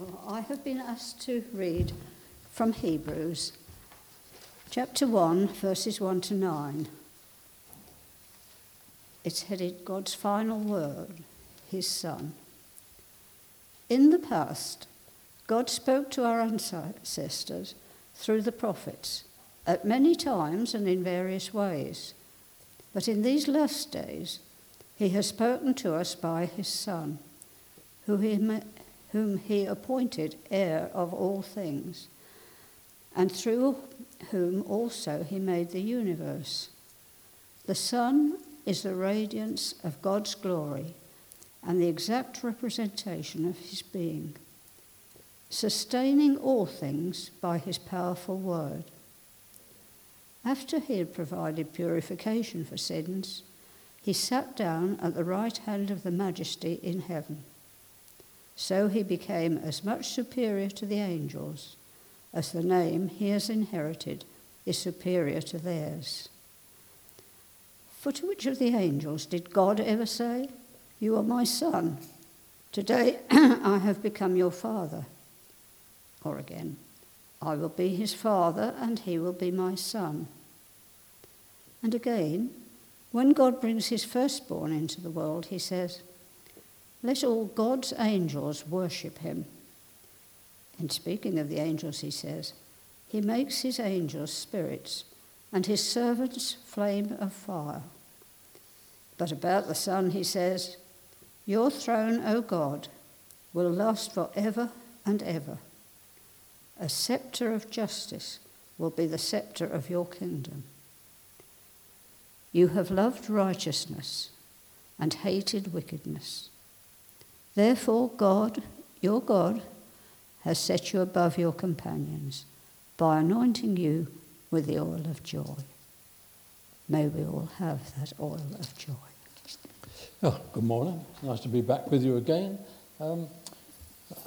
Well, I have been asked to read from Hebrews chapter 1, verses 1 to 9. It's headed God's Final Word, His Son. In the past, God spoke to our ancestors through the prophets at many times and in various ways. But in these last days, He has spoken to us by His Son, who he whom he appointed heir of all things, and through whom also he made the universe. The sun is the radiance of God's glory and the exact representation of his being, sustaining all things by his powerful word. After he had provided purification for sins, he sat down at the right hand of the majesty in heaven. So he became as much superior to the angels as the name he has inherited is superior to theirs. For to which of the angels did God ever say, You are my son? Today I have become your father. Or again, I will be his father and he will be my son. And again, when God brings his firstborn into the world, he says, let all God's angels worship him. And speaking of the angels, he says, He makes his angels spirits and his servants flame of fire. But about the Son, he says, Your throne, O God, will last forever and ever. A scepter of justice will be the scepter of your kingdom. You have loved righteousness and hated wickedness. Therefore, God, your God, has set you above your companions by anointing you with the oil of joy. May we all have that oil of joy. Oh, good morning. Nice to be back with you again. Um,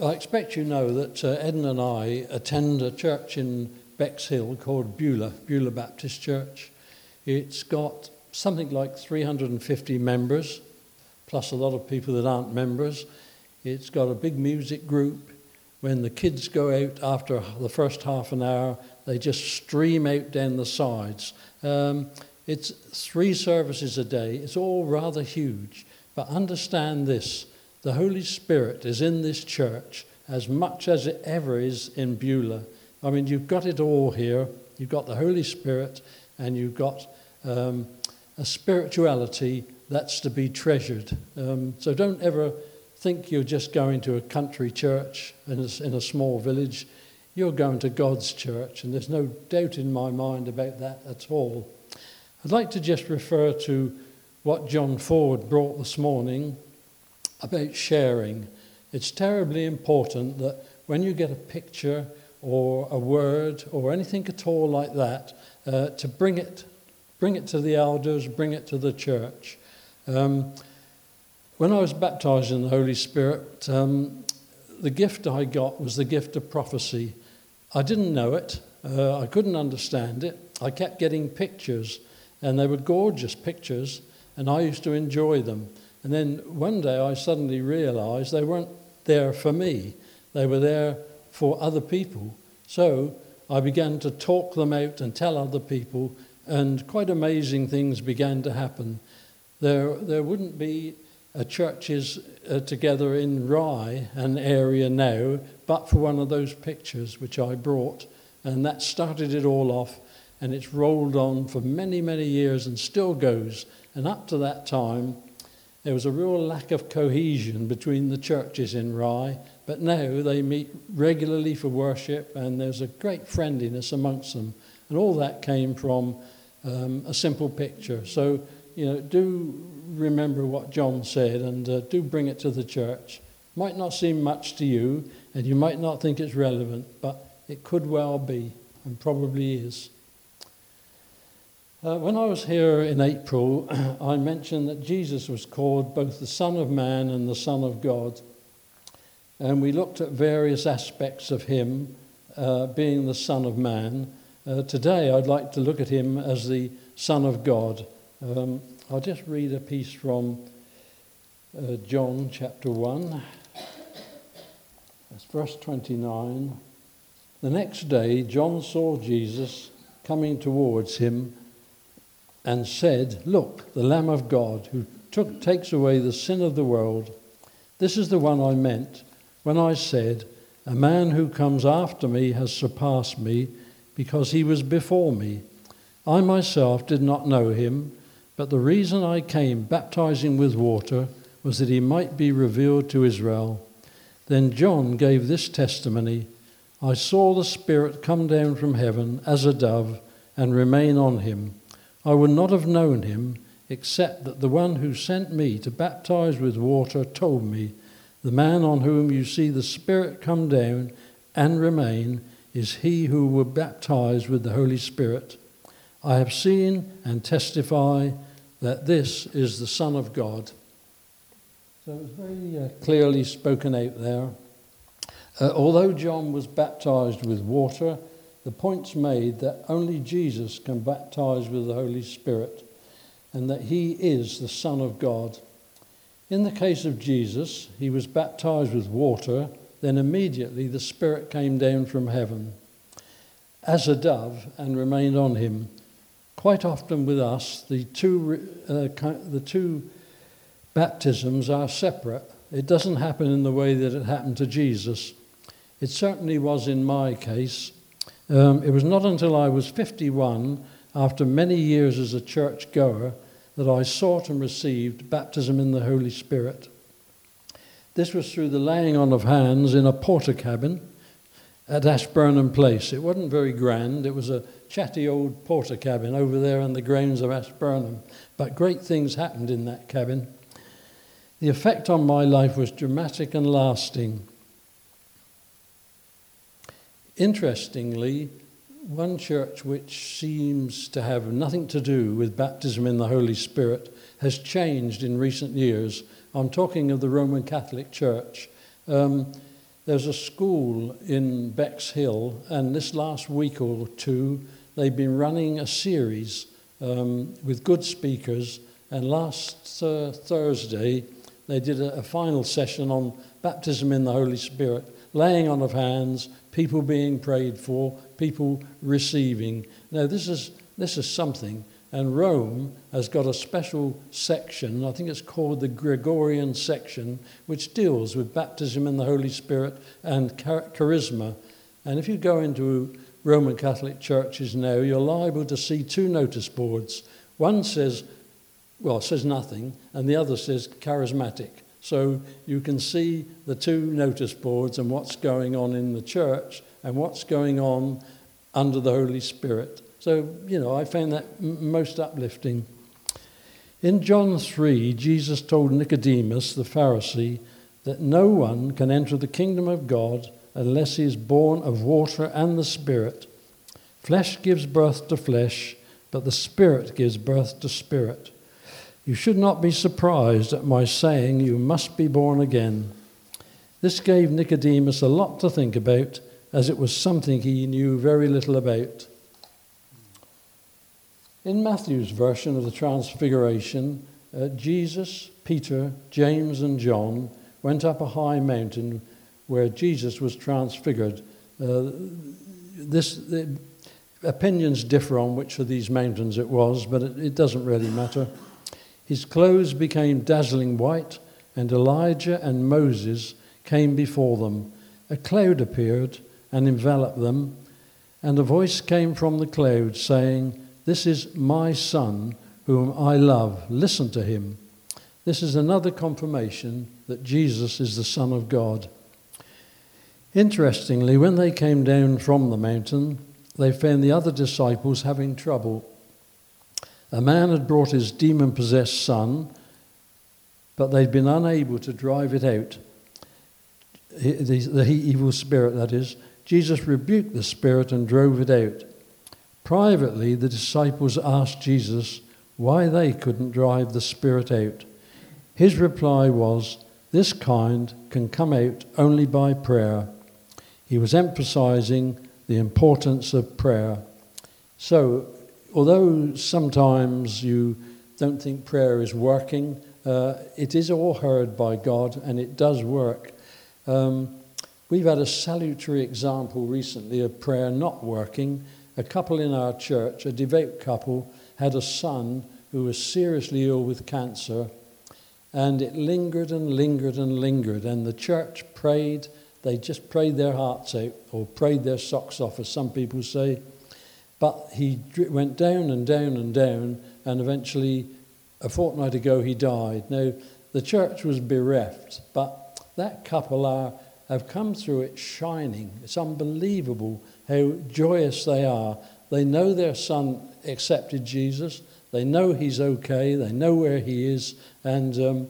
I expect you know that uh, Eden and I attend a church in Bexhill called Beulah, Beulah Baptist Church. It's got something like 350 members plus a lot of people that aren't members. It's got a big music group. When the kids go out after the first half an hour, they just stream out down the sides. Um, it's three services a day. It's all rather huge. But understand this the Holy Spirit is in this church as much as it ever is in Beulah. I mean, you've got it all here. You've got the Holy Spirit, and you've got um, a spirituality that's to be treasured. Um, so don't ever think you're just going to a country church in a, in a small village. You're going to God's church, and there's no doubt in my mind about that at all. I'd like to just refer to what John Ford brought this morning about sharing. It's terribly important that when you get a picture or a word or anything at all like that, uh, to bring it, bring it to the elders, bring it to the church. Um, when I was baptized in the Holy Spirit, um, the gift I got was the gift of prophecy. I didn't know it, uh, I couldn't understand it. I kept getting pictures, and they were gorgeous pictures, and I used to enjoy them. And then one day I suddenly realized they weren't there for me, they were there for other people. So I began to talk them out and tell other people, and quite amazing things began to happen there, there wouldn't be uh, churches uh, together in Rye, an area now, but for one of those pictures which I brought. And that started it all off, and it's rolled on for many, many years and still goes. And up to that time, there was a real lack of cohesion between the churches in Rye, but now they meet regularly for worship, and there's a great friendliness amongst them. And all that came from um, a simple picture. So you know, do remember what John said and uh, do bring it to the church. Might not seem much to you, and you might not think it's relevant, but it could well be, and probably is. Uh, when I was here in April, I mentioned that Jesus was called both the Son of Man and the Son of God. And we looked at various aspects of him uh, being the Son of Man. Uh, today, I'd like to look at him as the Son of God. Um, I'll just read a piece from uh, John chapter 1. That's verse 29. The next day, John saw Jesus coming towards him and said, Look, the Lamb of God who took, takes away the sin of the world. This is the one I meant when I said, A man who comes after me has surpassed me because he was before me. I myself did not know him, but the reason I came baptizing with water was that he might be revealed to Israel. Then John gave this testimony I saw the Spirit come down from heaven as a dove and remain on him. I would not have known him except that the one who sent me to baptize with water told me, The man on whom you see the Spirit come down and remain is he who will baptize with the Holy Spirit. I have seen and testify that this is the Son of God. So it was very uh, clearly spoken out there. Uh, although John was baptized with water, the point's made that only Jesus can baptize with the Holy Spirit and that he is the Son of God. In the case of Jesus, he was baptized with water, then immediately the Spirit came down from heaven as a dove and remained on him. Quite often with us, the two, uh, the two baptisms are separate. It doesn't happen in the way that it happened to Jesus. It certainly was in my case. Um, it was not until I was 51, after many years as a church goer, that I sought and received baptism in the Holy Spirit. This was through the laying on of hands in a Portakabin at Ashburnham Place. It wasn't very grand, it was a chatty old Portakabin over there in the grounds of Ashburnham. But great things happened in that cabin. The effect on my life was dramatic and lasting. Interestingly, one church which seems to have nothing to do with baptism in the Holy Spirit has changed in recent years. I'm talking of the Roman Catholic Church. Um, there's a school in Bexhill, and this last week or two, they've been running a series um, with good speakers. And last uh, Thursday, they did a, a final session on baptism in the Holy Spirit, laying on of hands, people being prayed for, people receiving. Now, this is, this is something, and Rome has got a special section, I think it's called the Gregorian section, which deals with baptism in the Holy Spirit and char- charisma. And if you go into Roman Catholic churches now, you're liable to see two notice boards. One says, well, says nothing, and the other says charismatic. So you can see the two notice boards and what's going on in the church and what's going on under the Holy Spirit. So, you know, I found that m- most uplifting. In John 3, Jesus told Nicodemus, the Pharisee, that no one can enter the kingdom of God unless he is born of water and the Spirit. Flesh gives birth to flesh, but the Spirit gives birth to spirit. You should not be surprised at my saying, You must be born again. This gave Nicodemus a lot to think about, as it was something he knew very little about. In Matthew's version of the Transfiguration, uh, Jesus, Peter, James, and John went up a high mountain where Jesus was transfigured. Uh, this, the, opinions differ on which of these mountains it was, but it, it doesn't really matter. His clothes became dazzling white, and Elijah and Moses came before them. A cloud appeared and enveloped them, and a voice came from the cloud saying, This is my son, whom I love. Listen to him. This is another confirmation that Jesus is the Son of God. Interestingly, when they came down from the mountain, they found the other disciples having trouble a man had brought his demon possessed son, but they'd been unable to drive it out. The evil spirit, that is. Jesus rebuked the spirit and drove it out. Privately, the disciples asked Jesus why they couldn't drive the spirit out. His reply was, This kind can come out only by prayer. He was emphasizing the importance of prayer. So, although sometimes you don't think prayer is working, uh, it is all heard by God and it does work. Um, We've had a salutary example recently of prayer not working. A couple in our church, a devout couple, had a son who was seriously ill with cancer, and it lingered and lingered and lingered. And the church prayed, they just prayed their hearts out, or prayed their socks off, as some people say. But he went down and down and down, and eventually, a fortnight ago, he died. Now, the church was bereft, but that couple are have come through it shining. It's unbelievable how joyous they are. They know their son accepted Jesus, they know he's okay, they know where he is, and um,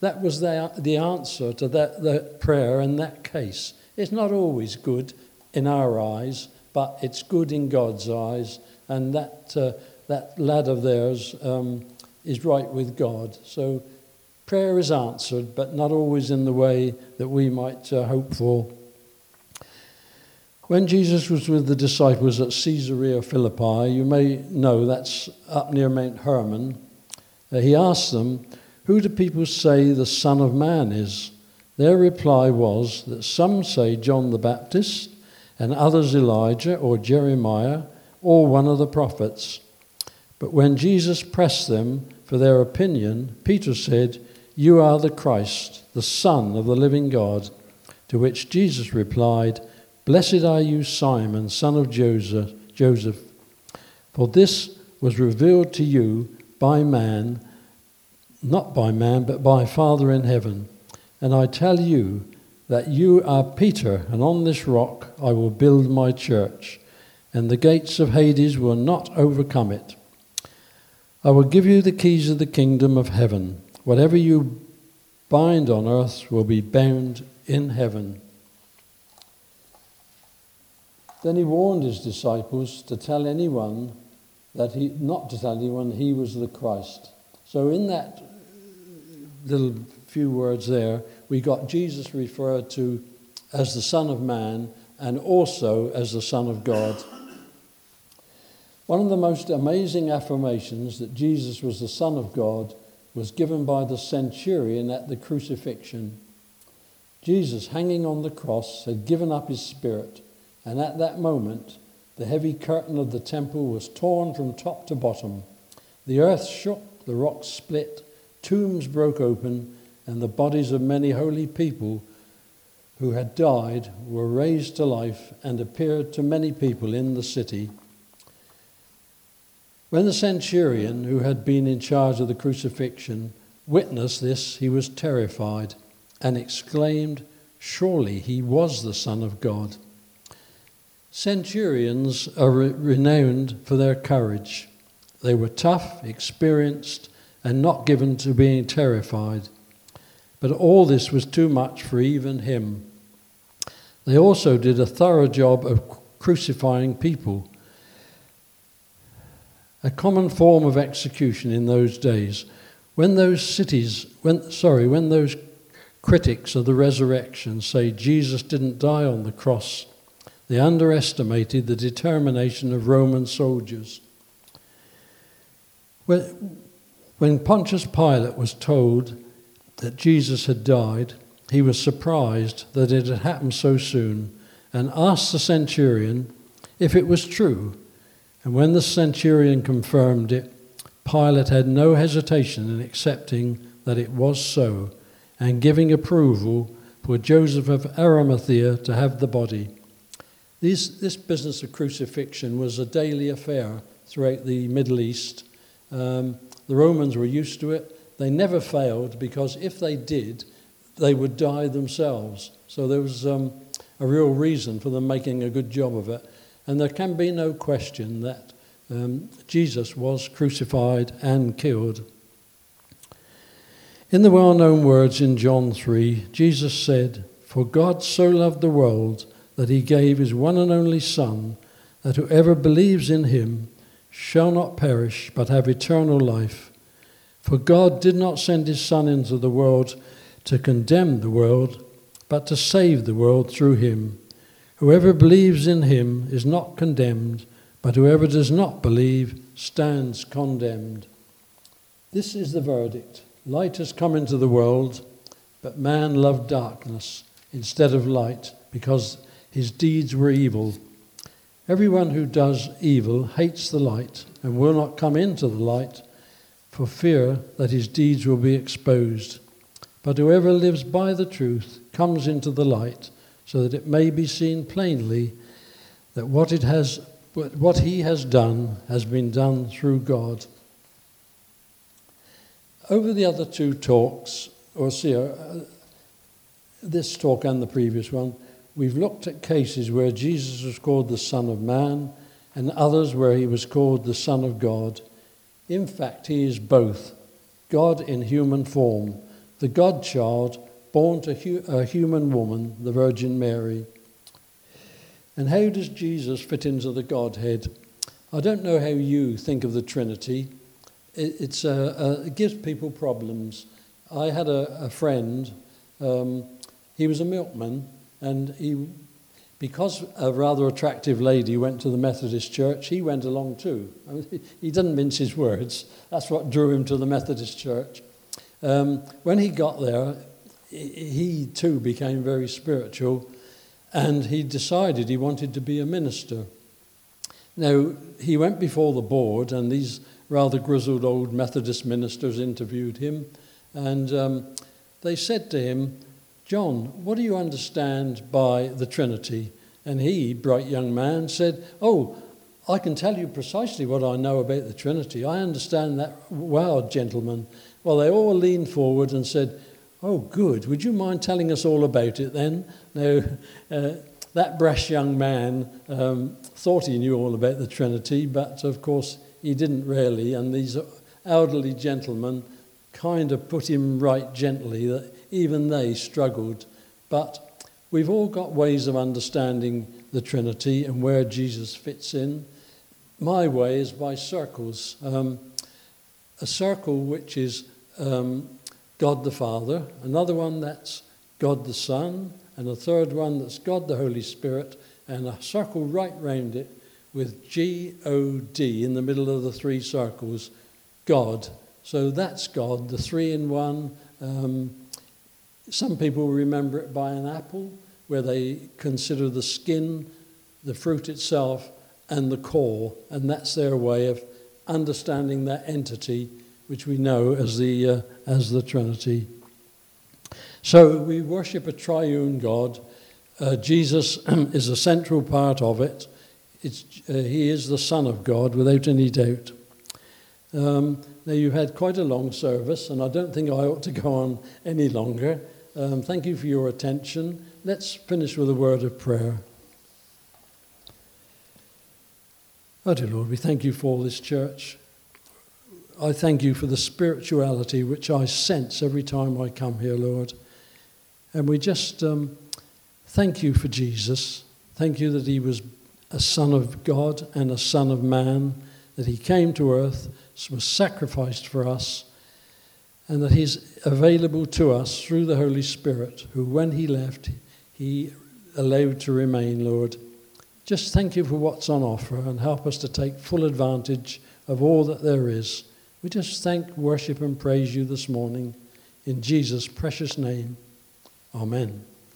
that was the, the answer to that, that prayer in that case. It's not always good in our eyes, but it's good in God's eyes, and that, uh, that lad of theirs um, is right with God. So prayer is answered, but not always in the way that we might uh, hope for. When Jesus was with the disciples at Caesarea Philippi, you may know that's up near Mount Hermon, uh, he asked them, Who do people say the Son of Man is? Their reply was that some say John the Baptist, and others Elijah or Jeremiah or one of the prophets. But when Jesus pressed them for their opinion, Peter said, you are the Christ, the Son of the living God. To which Jesus replied, Blessed are you, Simon, son of Joseph, for this was revealed to you by man, not by man, but by Father in heaven. And I tell you that you are Peter, and on this rock I will build my church, and the gates of Hades will not overcome it. I will give you the keys of the kingdom of heaven. Whatever you bind on earth will be bound in heaven. Then he warned his disciples to tell anyone that he, not to tell anyone he was the Christ. So, in that little few words there, we got Jesus referred to as the Son of Man and also as the Son of God. One of the most amazing affirmations that Jesus was the Son of God was given by the centurion at the crucifixion. Jesus, hanging on the cross, had given up his spirit, and at that moment, the heavy curtain of the temple was torn from top to bottom. The earth shook, the rocks split, tombs broke open, and the bodies of many holy people who had died were raised to life and appeared to many people in the city. When the centurion, who had been in charge of the crucifixion, witnessed this, he was terrified and exclaimed, Surely he was the Son of God. Centurions are re- renowned for their courage. They were tough, experienced, and not given to being terrified. But all this was too much for even him. They also did a thorough job of crucifying people a common form of execution in those days. When those cities, when, sorry, when those critics of the resurrection say Jesus didn't die on the cross, they underestimated the determination of Roman soldiers. When, Pontius Pilate was told that Jesus had died, he was surprised that it had happened so soon and asked the centurion if it was true and when the centurion confirmed it, Pilate had no hesitation in accepting that it was so and giving approval for Joseph of Arimathea to have the body. These, this business of crucifixion was a daily affair throughout the Middle East. Um, the Romans were used to it. They never failed because if they did, they would die themselves. So there was um, a real reason for them making a good job of it. And there can be no question that um, Jesus was crucified and killed. In the well known words in John 3, Jesus said, For God so loved the world that he gave his one and only Son, that whoever believes in him shall not perish but have eternal life. For God did not send his Son into the world to condemn the world, but to save the world through him. Whoever believes in him is not condemned, but whoever does not believe stands condemned. This is the verdict. Light has come into the world, but man loved darkness instead of light because his deeds were evil. Everyone who does evil hates the light and will not come into the light for fear that his deeds will be exposed. But whoever lives by the truth comes into the light so that it may be seen plainly that what, it has, what he has done has been done through God. Over the other two talks, or see, uh, this talk and the previous one, we've looked at cases where Jesus was called the Son of Man and others where he was called the Son of God. In fact, he is both God in human form, the God child born to a human woman, the Virgin Mary. And how does Jesus fit into the Godhead? I don't know how you think of the Trinity. It, uh, uh, it gives people problems. I had a, a friend, um, he was a milkman, and he, because a rather attractive lady went to the Methodist church, he went along too. I mean, he didn't mince his words. That's what drew him to the Methodist church. Um, when he got there, he too became very spiritual and he decided he wanted to be a minister. Now, he went before the board, and these rather grizzled old Methodist ministers interviewed him, and um, they said to him, John, what do you understand by the Trinity? And he, bright young man, said, Oh, I can tell you precisely what I know about the Trinity. I understand that Wow, gentlemen. Well, they all leaned forward and said, Oh, good. Would you mind telling us all about it then? Now, uh, that brash young man um, thought he knew all about the Trinity, but of course he didn't really. And these elderly gentlemen kind of put him right gently that even they struggled. But we've all got ways of understanding the Trinity and where Jesus fits in. My way is by circles. Um, a circle which is um, God the Father, another one that's God the Son, and a third one that's God the Holy Spirit, and a circle right round it with G O D in the middle of the three circles, God. So that's God, the three in one. Um, some people remember it by an apple, where they consider the skin, the fruit itself, and the core, and that's their way of understanding that entity which we know as the, uh, as the Trinity. So we worship a triune God. Uh, Jesus is a central part of it. Uh, he is the Son of God, without any doubt. Um, now, you've had quite a long service, and I don't think I ought to go on any longer. Um, thank you for your attention. Let's finish with a word of prayer. Oh, dear Lord, we thank you for this church. I thank you for the spirituality which I sense every time I come here, Lord. And we just um, thank you for Jesus. Thank you that he was a son of God and a son of man, that he came to earth, was sacrificed for us, and that he's available to us through the Holy Spirit, who, when he left, he allowed to remain, Lord. Just thank you for what's on offer and help us to take full advantage of all that there is. We just thank, worship, and praise you this morning in Jesus' precious name. Amen.